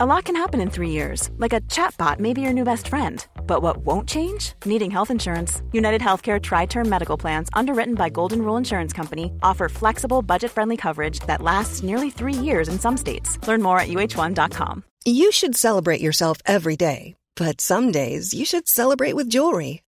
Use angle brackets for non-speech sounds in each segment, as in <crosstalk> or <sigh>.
A lot can happen in three years, like a chatbot may be your new best friend. But what won't change? Needing health insurance. United Healthcare Tri Term Medical Plans, underwritten by Golden Rule Insurance Company, offer flexible, budget friendly coverage that lasts nearly three years in some states. Learn more at uh1.com. You should celebrate yourself every day, but some days you should celebrate with jewelry.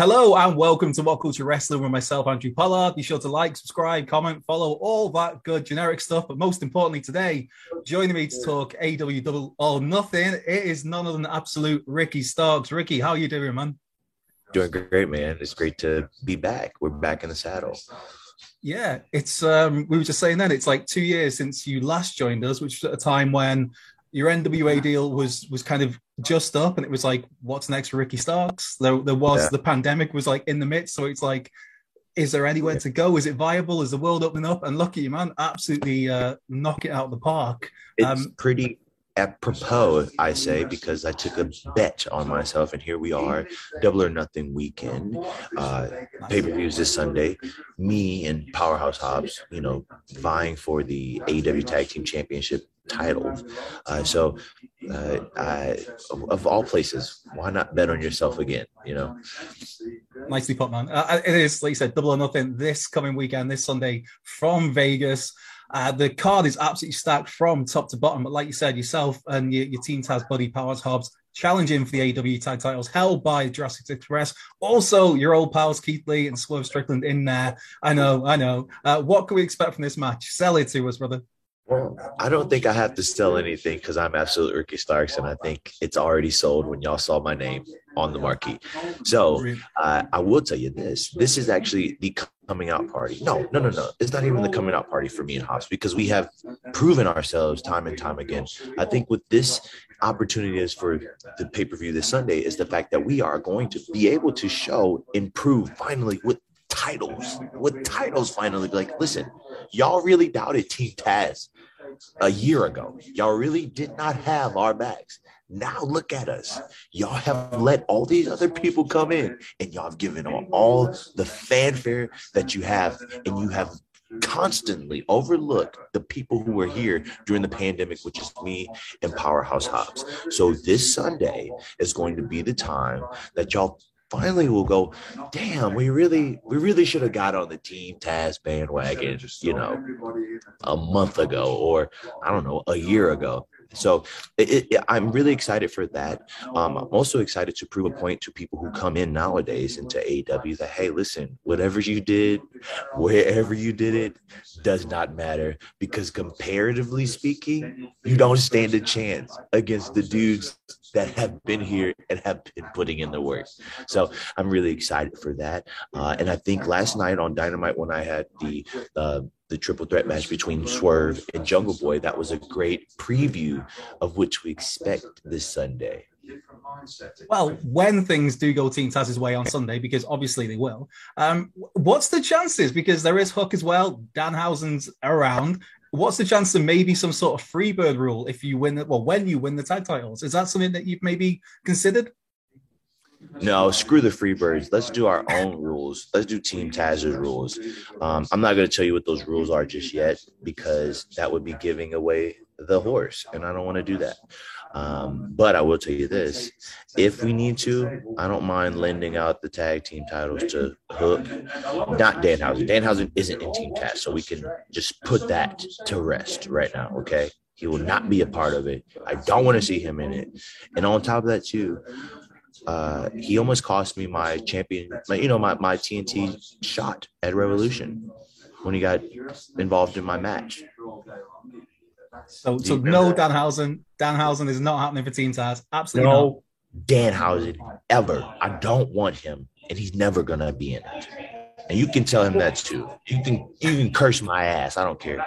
Hello and welcome to What Culture Wrestling with myself, Andrew Pollard. Be sure to like, subscribe, comment, follow, all that good generic stuff. But most importantly, today, joining me to talk AEW Double or Nothing, it is none other than absolute Ricky Starks. Ricky, how are you doing, man? Doing great, man. It's great to be back. We're back in the saddle. Yeah, it's um we were just saying then it's like two years since you last joined us, which was at a time when your NWA deal was was kind of just up, and it was like, what's next for Ricky Starks? There, there was Yeah. the pandemic was like in the midst, so it's like, is there anywhere to go? Is it viable? Is the world opening up? And lucky you, man, absolutely uh, knock it out of the park. It's Um, pretty apropos, I say, because I took a bet on myself, and here we are, double or nothing weekend. Uh, Pay per views this Sunday. Me and Powerhouse Hobbs, you know, vying for the AEW Tag Team Championship titles. Uh, so, uh, I, of all places, why not bet on yourself again? You know, Nicely put, man. Uh, it is, like you said, double or nothing this coming weekend, this Sunday from Vegas. Uh, the card is absolutely stacked from top to bottom. But like you said, yourself and your, your team Taz buddy Powerhouse Hobbs challenging for the AEW tag titles held by Jurassic Express. Also, your old pals Keith Lee and Swerve Strickland in there. I know, I know. Uh, what can we expect from this match? Sell it to us, brother. Well, I don't think I have to sell anything because I'm absolute Ricky Starks, and I think it's already sold when y'all saw my name on the marquee. So uh, I will tell you this: this is actually the coming out party. No, no, no, no. It's not even the coming out party for me and Hobbs because we have proven ourselves time and time again. I think with this opportunity is for the pay per view this Sunday is the fact that we are going to be able to show improve finally with titles, with titles finally. Like, listen, y'all really doubted Team Taz a year ago. Y'all really did not have our backs. Now look at us. Y'all have let all these other people come in and y'all have given all, all the fanfare that you have, and you have constantly overlooked the people who were here during the pandemic, which is me and Powerhouse Hobbs. So this Sunday is going to be the time that y'all finally we'll go, damn, we really, we really should have got on the Team Taz bandwagon, you know, a month ago or I don't know, a year ago. So it, it, I'm really excited for that. Um, I'm also excited to prove a point to people who come in nowadays into AEW that hey, listen, whatever you did, wherever you did it, does not matter because comparatively speaking, you don't stand a chance against the dudes that have been here and have been putting in the work. So I'm really excited for that. Uh, and I think last night on Dynamite when I had the uh, the triple threat match between Swerve and Jungle Boy, that was a great preview of which we expect this Sunday. Well, when things do go Team Taz's way on Sunday, because obviously they will, um, what's the chances? Because there is Hook as well. Danhausen's around. What's the chance of maybe some sort of freebird rule if you win it? Well, when you win the tag titles, is that something that you've maybe considered? No, screw the Freebirds. Let's do our own rules. Let's do Team Taz's rules. Um, I'm not going to tell you what those rules are just yet because that would be giving away the horse, and I don't want to do that. Um, but I will tell you this: if we need to, I don't mind lending out the tag team titles to Hook, not Danhausen. Danhausen isn't in Team Taz, so we can just put that to rest right now. Okay, he will not be a part of it. I don't want to see him in it. And on top of that, too, uh, he almost cost me my champion, my, you know, my, my TNT shot at Revolution when he got involved in my match. So, so no Danhausen. Danhausen is not happening for Team Taz. Absolutely not. No Danhausen ever. I don't want him, and he's never gonna be in it. and you can tell him that too. You can you can curse my ass. I don't care. <laughs>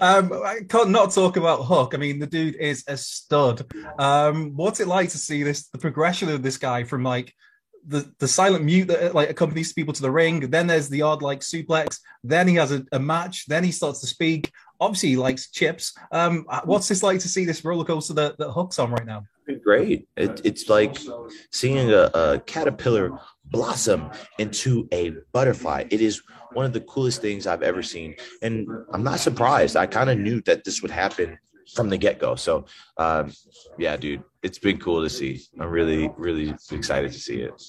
um, I can't not talk about Hook. I mean, the dude is a stud. Um, what's it like to see this the progression of this guy from like the, the silent mute that like accompanies people to the ring. Then there's the odd like suplex. Then he has a, a match. Then he starts to speak. Obviously, he likes chips. Um, what's this like to see this roller coaster that, that Hook's on right now? Great. It, it's like seeing a, a caterpillar blossom into a butterfly. It is one of the coolest things I've ever seen. And I'm not surprised. I kind of knew that this would happen from the get go. So, um, yeah, dude, it's been cool to see. I'm really, really excited to see it.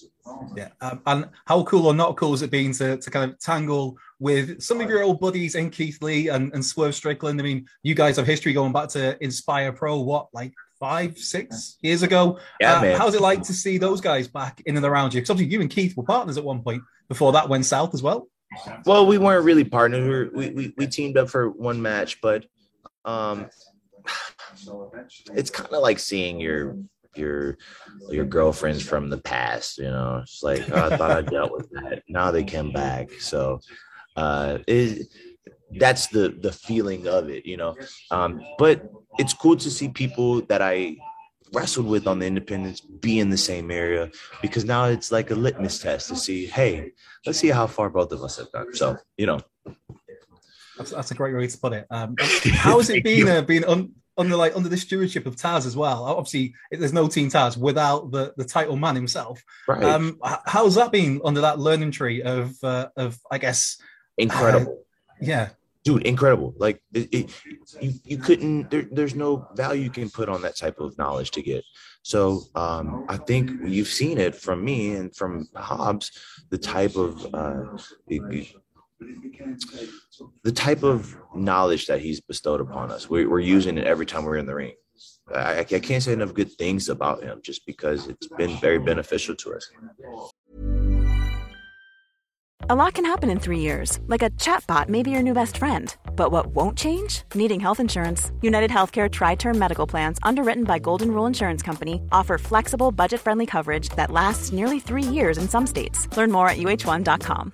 Yeah. Um, and how cool or not cool has it been to, to kind of tangle with some of your old buddies in Keith Lee and, and Swerve Strickland? I mean, you guys have history going back to Inspire Pro, what, like five, six years ago? Yeah, uh, man. How's it like to see those guys back in and around you? Because obviously you and Keith were partners at one point before that went south as well. Well, we weren't really partners. We, we, we teamed up for one match, but um, <sighs> it's kind of like seeing your your your girlfriends from the past. You know, it's like oh, I thought I <laughs> dealt with that. Now they came back. So uh, it, that's the the feeling of it. You know, um, but it's cool to see people that I wrestled with on the independence be in the same area because now it's like a litmus test to see, hey, let's see how far both of us have gone. So, you know, that's, that's a great way to put it. Um, <laughs> how has it been uh, being un, under like under the stewardship of Taz as well? Obviously, there's no Team Taz without the, the title man himself. Right. Um, how's that been under that learning tree of uh, of I guess incredible. Uh, yeah, dude, incredible. Like it, it, you, you couldn't. There, there's no value you can put on that type of knowledge to get. So um, I think you've seen it from me and from Hobbs, the type of uh, the type of knowledge that he's bestowed upon us. We're, we're using it every time we're in the ring. I, I can't say enough good things about him just because it's been very beneficial to us. A lot can happen in three years, like a chatbot may be your new best friend. But what won't change? Needing health insurance. United Healthcare Tri Term Medical Plans, underwritten by Golden Rule Insurance Company, offer flexible, budget friendly coverage that lasts nearly three years in some states. Learn more at uh1.com.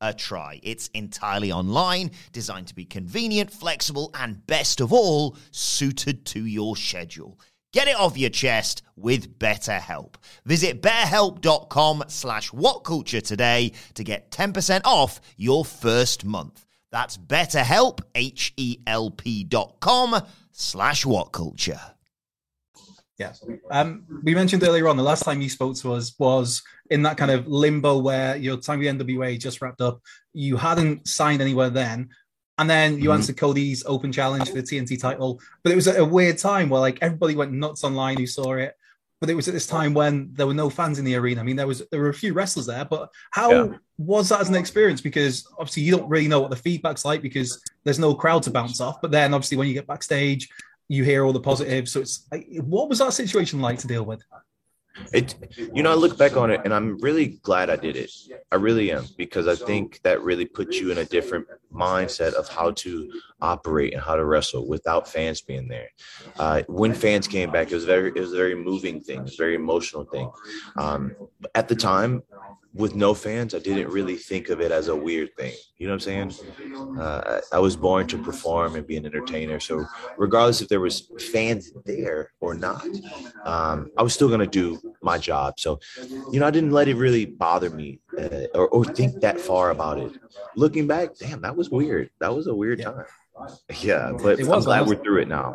a try. It's entirely online, designed to be convenient, flexible, and best of all, suited to your schedule. Get it off your chest with BetterHelp. Visit betterhelp.com slash whatculture today to get 10% off your first month. That's betterhelp, H-E-L-P dot com slash whatculture. Yeah. Um, we mentioned earlier on the last time you spoke to us was in that kind of limbo where your time with NWA just wrapped up. You hadn't signed anywhere then. And then you mm-hmm. answered Cody's open challenge for the TNT title. But it was a weird time where like everybody went nuts online who saw it. But it was at this time when there were no fans in the arena. I mean, there was there were a few wrestlers there, but how yeah. was that as an experience? Because obviously you don't really know what the feedback's like because there's no crowd to bounce off. But then obviously when you get backstage, you hear all the positives. So it's what was that situation like to deal with? It, you know, I look back on it and I'm really glad I did it. I really am because I think that really puts you in a different mindset of how to operate and how to wrestle without fans being there. Uh, when fans came back, it was very, it was a very moving thing, very emotional thing. Um, at the time, with no fans, I didn't really think of it as a weird thing. You know what I'm saying? Uh, I was born to perform and be an entertainer. So regardless if there was fans there or not, um, I was still gonna do my job. So, you know, I didn't let it really bother me uh, or, or think that far about it. Looking back, damn, that was weird. That was a weird yeah. time. Yeah, but it was, I'm glad we're through it now.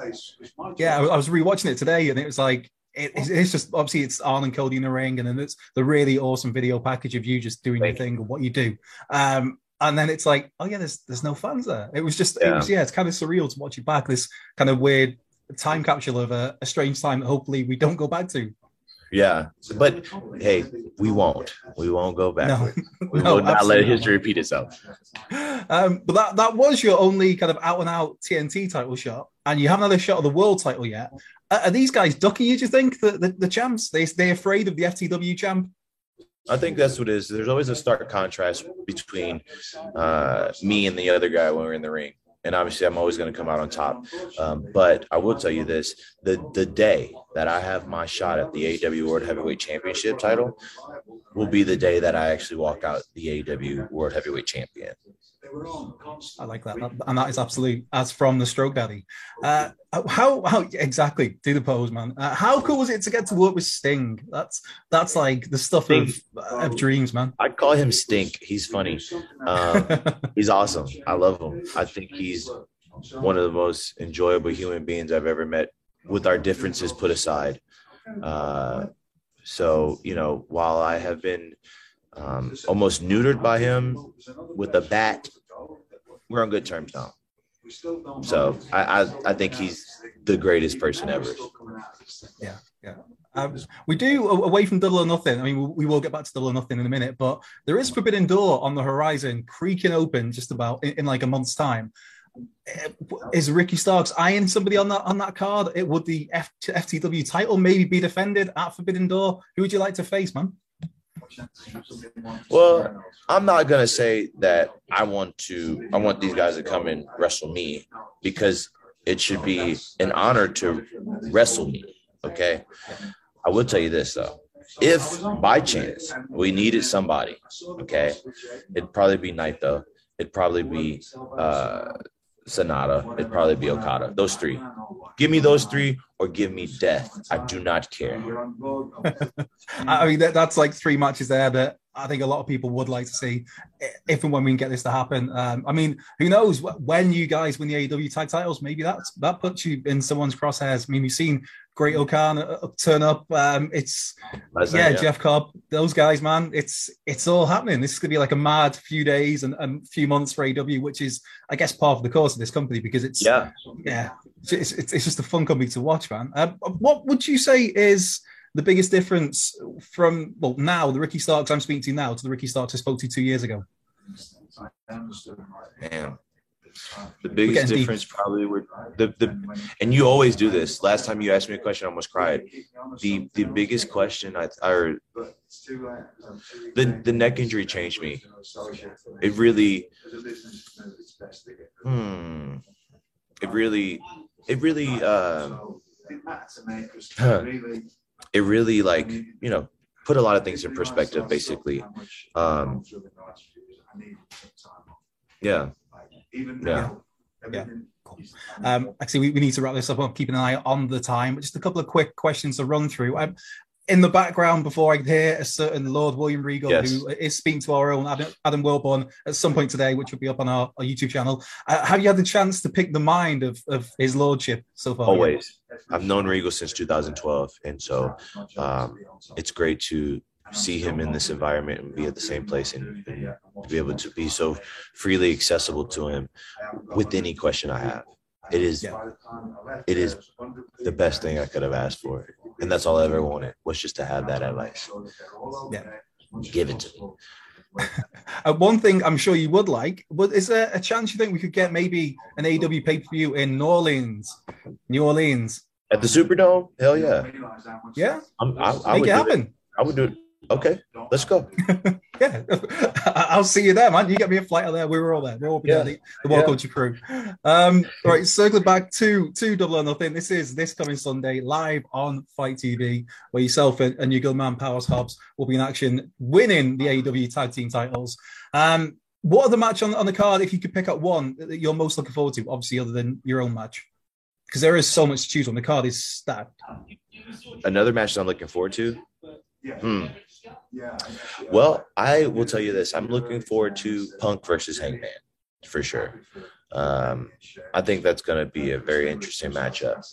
Yeah, I was rewatching it today, and it was like it, it's just obviously it's Arn and Cody in the ring, and then it's the really awesome video package of you just doing Thank your thing and what you do. Um, and then it's like, oh yeah, there's there's no fans there. It was just, yeah. it was yeah, it's kind of surreal to watch it back. This kind of weird time capsule of a, a strange time that hopefully we don't go back to. Yeah, but hey, we won't. We won't go back. No, we no, will not let history repeat itself. Um, but that that was your only kind of out and out TNT title shot, and you haven't had a shot of the world title yet. Are these guys ducking you? Do you think the, the, the champs? They they afraid of the FTW champ? I think that's what it is. There's always a stark contrast between uh, me and the other guy when we're in the ring and obviously I'm always going to come out on top. Um, but I will tell you this: the the day that I have my shot at the AEW World Heavyweight Championship title will be the day that I actually walk out the AEW World Heavyweight Champion. I like that, and that is absolutely as from the Stroke Daddy. Uh, how how exactly do the pose, man? Uh, how cool was it to get to work with Sting? That's that's like the stuff of, of dreams, man. I'd call him Stink. He's funny. Um, <laughs> he's awesome. I love him. I think he's one of the most enjoyable human beings I've ever met. With our differences put aside, uh, so you know, while I have been um, almost neutered by him with a bat we're on good terms now. So I, I, I think he's the greatest person ever. Yeah, yeah. Um, we do away from Double or Nothing. I mean, we will get back to Double or Nothing in a minute, but there is Forbidden Door on the horizon, creaking open just about in, in like a month's time. Eh, is Ricky Starks eyeing somebody on that on that card? It would the F- FTW title maybe be defended at Forbidden Door? Who would you like to face, man? Well, I'm not gonna say that I want to. I want these guys to come and wrestle me because it should be an honor to wrestle me. Okay, I will tell you this though. If by chance we needed somebody, okay, it'd probably be Naito. It'd probably be uh, Sanada. It'd probably be Okada. Those three. Give me those three or give me death. I do not care. <laughs> I mean, that, that's like three matches there that I think a lot of people would like to see if and when we can get this to happen. Um, I mean, who knows when you guys win the AEW tag titles? Maybe that's that puts you in someone's crosshairs. I mean, we've seen Great O'Khan uh, uh, turn up. Um, it's yeah, yeah, Jeff Cobb, those guys, man. It's it's all happening. This is gonna be like a mad few days and a few months for AEW, which is, I guess, part of the course of this company because it's yeah, yeah, it's, it's, it's just a fun company to watch, man. Uh, what would you say is the biggest difference from well now the Ricky Starks I'm speaking to now to the Ricky Starks I spoke to two years ago? Man, the biggest difference deep. probably were the the and you always do this. Last time you asked me a question, I almost cried. The the biggest question I or the the neck injury changed me. It really hmm it really it really uh, it really like you know put a lot of things in perspective basically. um yeah. Yeah. yeah. cool. um actually we, we need to wrap this up. I'm keeping an eye on the time. But just a couple of quick questions to run through. Um, in the background before I hear a certain Lord William Regal yes. who is speaking to our own Adam, Adam Wilborn at some point today, which will be up on our, our YouTube channel. Uh, have you had the chance to pick the mind of, of his lordship so far? Always. I've known Regal since 2012, and so um, it's great to see him in this environment and be at the same place and, and be able to be so freely accessible to him with any question I have. It is, it is the best thing I could have asked for, and that's all I ever wanted was just to have that advice. Yeah, give it to me. <laughs> uh, one thing I'm sure you would like, but is there a chance you think we could get maybe an AEW pay per view in New Orleans? New Orleans at the Superdome? Hell yeah! Yeah, I'm, I, I Make would it happen. It. I would do it Okay, let's go. <laughs> yeah, I'll see you there, man. You get me a flight out there. We were all there. We'll all be yeah. there, the, the World yeah. Culture crew. Um, all right, circling back to to Double or Nothing. This is this coming Sunday live on FITE TV, where yourself and, and your good man Powerhouse Hobbs will be in action, winning the AEW Tag Team titles. Um, what other match on, on the card, if you could pick up one that you're most looking forward to, obviously other than your own match? Because there is so much to choose on. The card is stacked. Another match that I'm looking forward to. Hmm. Yeah. Well, I will tell you this. I'm looking forward to Punk versus Hangman for sure. Um, I think that's going to be a very interesting matchup.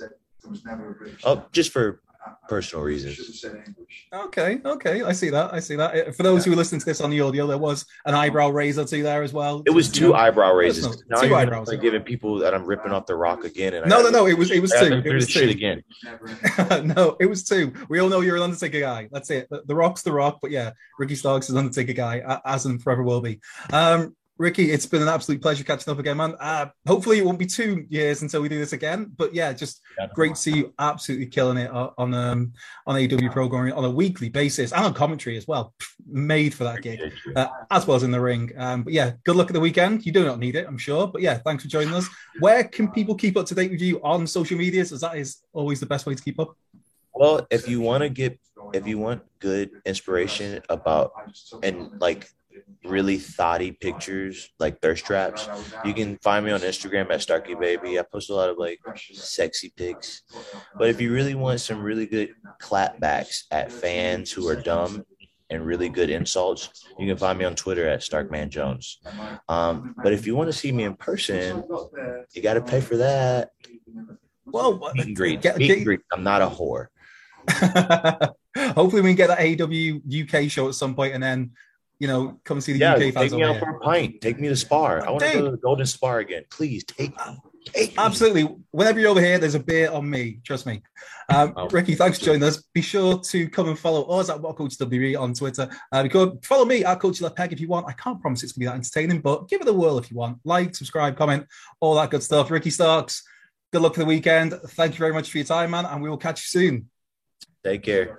Oh, just for personal reasons. Okay, okay, I see that. I see that. For those who listen to this on the audio, there was an eyebrow raiser to there as well. It was two you know, eyebrow raises. Now two eyebrows. Like giving people that I'm ripping off the rock again. And no, no, no. It was it was two. It was two again. <laughs> no, it was two. We all know you're an Undertaker guy. That's it. The, the Rock's the Rock, but yeah, Ricky Starks is an Undertaker guy, as and forever will be. Um, Ricky, it's been an absolute pleasure catching up again, man. Uh, hopefully, it won't be two years until we do this again. But yeah, just great to see you absolutely killing it on um, on AEW programming on a weekly basis and on commentary as well. Made for that gig, uh, as well as in the ring. Um, but yeah, good luck at the weekend. You do not need it, I'm sure. But yeah, thanks for joining us. Where can people keep up to date with you on social medias? As that is always the best way to keep up. Well, if you want to get, if you want good inspiration about and like really thoughty pictures, like thirst traps, you can find me on Instagram at Starkey Baby. I post a lot of like sexy pics. But if you really want some really good clapbacks at fans who are dumb and really good insults, you can find me on Twitter at Starkman Jones. Um, but if you want to see me in person, you got to pay for that. Well, meet and greet. Get, meet and greet. I'm not a whore. <laughs> Hopefully, we can get that AEW UK show at some point, and then you know, come see the yeah, UK fans. Take me out here. for a pint. Take me to Spar. I want to go to the Golden Spar again. Please take me. Take Absolutely. Me. Whenever you're over here, there's a beer on me. Trust me. Um, oh. Ricky, thanks for joining us. Be sure to come and follow us at What Culture WE on Twitter. Uh, because follow me at Left Peg if you want. I can't promise it's going to be that entertaining, but give it a whirl if you want. Like, subscribe, comment, all that good stuff. Ricky Starks, good luck for the weekend. Thank you very much for your time, man, and we will catch you soon. Take care.